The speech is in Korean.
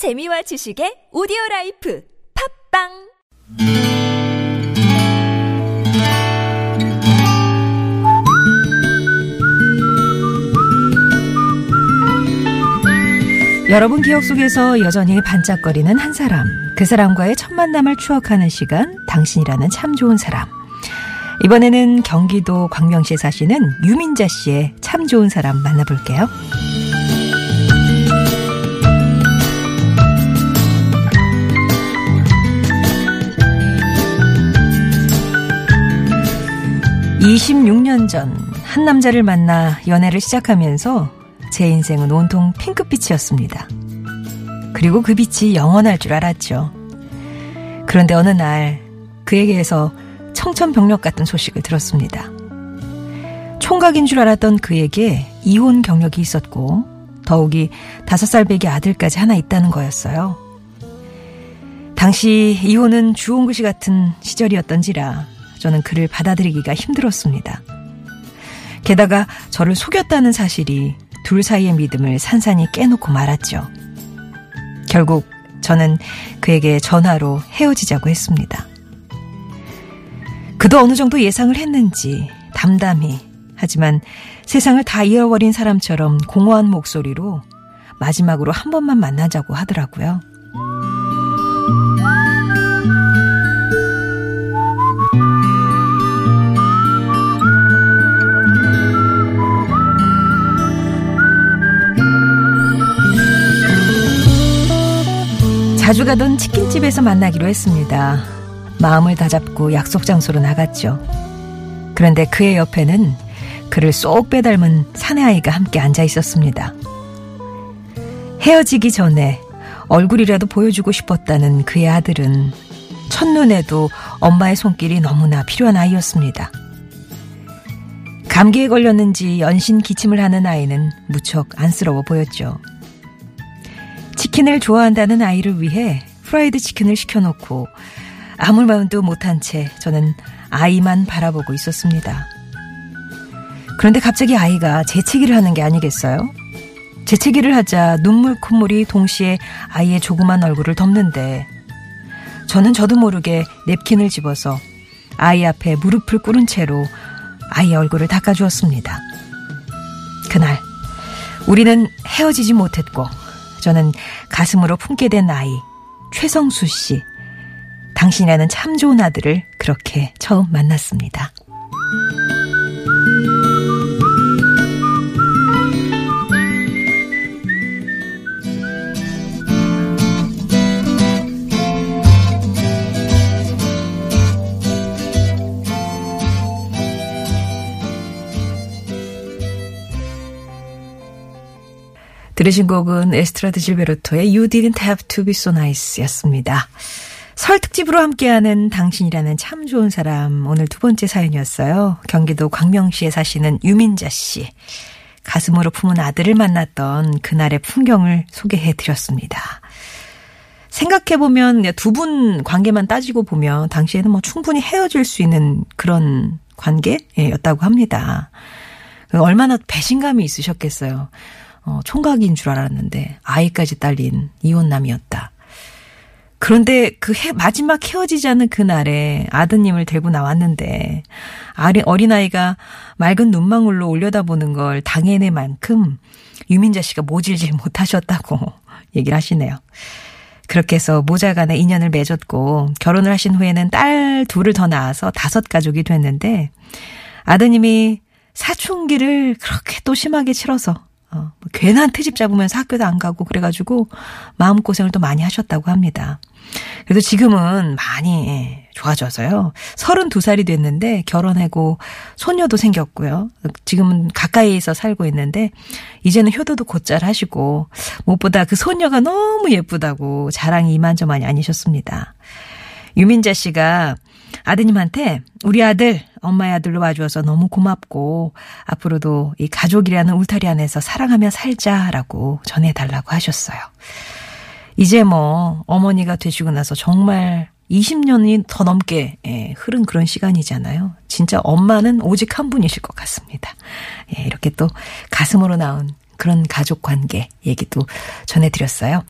재미와 지식의 오디오 라이프 팟빵 여러분 기억 속에서 여전히 반짝거리는 한 사람. 그 사람과의 첫 만남을 추억하는 시간, 당신이라는 참 좋은 사람. 이번에는 경기도 광명시에 사시는 유민자 씨의 참 좋은 사람 만나볼게요. (26년) 전 한 남자를 만나 연애를 시작하면서 제 인생은 온통 핑크빛이었습니다. 그리고 그 빛이 영원할 줄 알았죠. 그런데 어느 날 그에게서 청천벽력 같은 소식을 들었습니다. 총각인 줄 알았던 그에게 이혼 경력이 있었고 더욱이 다섯 살 배기 아들까지 하나 있다는 거였어요. 당시 이혼은 주홍글씨 같은 시절이었던지라 저는 그를 받아들이기가 힘들었습니다. 게다가 저를 속였다는 사실이 둘 사이의 믿음을 산산히 깨놓고 말았죠. 결국 저는 그에게 전화로 헤어지자고 했습니다. 그도 어느 정도 예상을 했는지 담담히 하지만 세상을 다 잃어버린 사람처럼 공허한 목소리로 마지막으로 한 번만 만나자고 하더라고요. 자주 가던 치킨집에서 만나기로 했습니다. 마음을 다잡고 약속 장소로 나갔죠. 그런데 그의 옆에는 그를 쏙 빼닮은 사내 아이가 함께 앉아 있었습니다. 헤어지기 전에 얼굴이라도 보여주고 싶었다는 그의 아들은 첫눈에도 엄마의 손길이 너무나 필요한 아이였습니다. 감기에 걸렸는지 연신 기침을 하는 아이는 무척 안쓰러워 보였죠. 치킨을 좋아한다는 아이를 위해 프라이드 치킨을 시켜놓고 아무 말도 못한 채 저는 아이만 바라보고 있었습니다. 그런데 갑자기 아이가 재채기를 하는 게 아니겠어요? 재채기를 하자 눈물 콧물이 동시에 아이의 조그만 얼굴을 덮는데 저는 저도 모르게 냅킨을 집어서 아이 앞에 무릎을 꿇은 채로 아이의 얼굴을 닦아주었습니다. 그날 우리는 헤어지지 못했고 저는 가슴으로 품게 된 아이 최성수 씨 당신이라는 참 좋은 아들을 그렇게 처음 만났습니다. 들으신 곡은 아스트루드 질베르토의 You Didn't Have to Be So Nice 였습니다. 설 특집으로 함께하는 당신이라는 참 좋은 사람 오늘 두 번째 사연이었어요. 경기도 광명시에 사시는 유민자 씨. 가슴으로 품은 아들을 만났던 그날의 풍경을 소개해 드렸습니다. 생각해 보면 두 분 관계만 따지고 보면 당시에는 뭐 충분히 헤어질 수 있는 그런 관계였다고 합니다. 얼마나 배신감이 있으셨겠어요. 어, 총각인 줄 알았는데 아이까지 딸린 이혼남이었다. 그런데 그 해, 마지막 헤어지자는 그날에 아드님을 데리고 나왔는데 어린아이가 맑은 눈망울로 올려다보는 걸 당해낼 만큼 유민자 씨가 모질질 못하셨다고 얘기를 하시네요. 그렇게 해서 모자간의 인연을 맺었고 결혼을 하신 후에는 딸 둘을 더 낳아서 다섯 가족이 됐는데 아드님이 사춘기를 그렇게 또 심하게 치러서 어, 뭐 괜한 트집 잡으면서 학교도 안 가고 그래가지고 마음고생을 또 많이 하셨다고 합니다. 그래도 지금은 많이 예, 좋아져서요. 32살이 됐는데 결혼하고 소녀도 생겼고요. 지금은 가까이에서 살고 있는데 이제는 효도도 곧잘 하시고 무엇보다 그 소녀가 너무 예쁘다고 자랑이 이만저만이 아니셨습니다. 유민자 씨가 아드님한테 우리 아들 엄마의 아들로 와주어서 너무 고맙고 앞으로도 이 가족이라는 울타리 안에서 사랑하며 살자라고 전해달라고 하셨어요. 이제 뭐 어머니가 되시고 나서 정말 20년이 더 넘게 예, 흐른 그런 시간이잖아요. 진짜 엄마는 오직 한 분이실 것 같습니다. 예, 이렇게 또 가슴으로 나온 그런 가족 관계 얘기도 전해드렸어요.